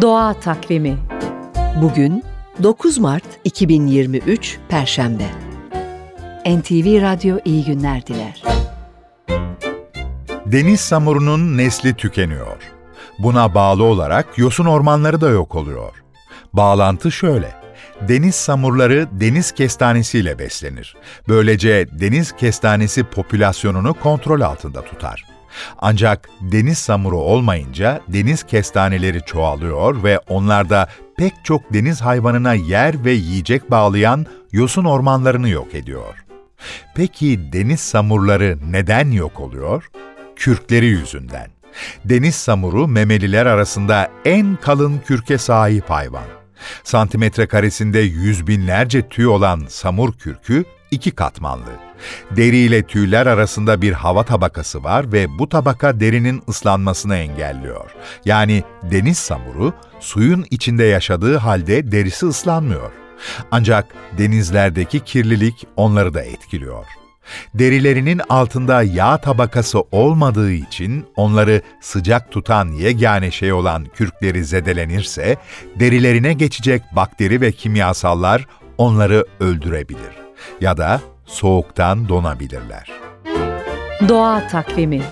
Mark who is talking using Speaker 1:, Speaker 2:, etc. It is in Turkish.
Speaker 1: Doğa Takvimi
Speaker 2: Bugün 9 Mart 2023 Perşembe.
Speaker 1: NTV Radyo iyi günler diler.
Speaker 3: Deniz samurunun nesli tükeniyor. Buna bağlı olarak yosun ormanları da yok oluyor. Bağlantı şöyle. Deniz samurları deniz kestanesiyle beslenir. Böylece deniz kestanesi popülasyonunu kontrol altında tutar. Ancak deniz samuru olmayınca deniz kestaneleri çoğalıyor ve onlarda pek çok deniz hayvanına yer ve yiyecek bağlayan yosun ormanlarını yok ediyor. Peki deniz samurları neden yok oluyor? Kürkleri yüzünden. Deniz samuru memeliler arasında en kalın kürke sahip hayvan. Santimetre karesinde yüz binlerce tüy olan samur kürkü iki katmanlı. Deri ile tüyler arasında bir hava tabakası var ve bu tabaka derinin ıslanmasını engelliyor. Yani deniz samuru suyun içinde yaşadığı halde derisi ıslanmıyor. Ancak denizlerdeki kirlilik onları da etkiliyor. Derilerinin altında yağ tabakası olmadığı için onları sıcak tutan yegane şey olan kürkleri zedelenirse, derilerine geçecek bakteri ve kimyasallar onları öldürebilir ya da soğuktan donabilirler.
Speaker 1: Doğa Takvimi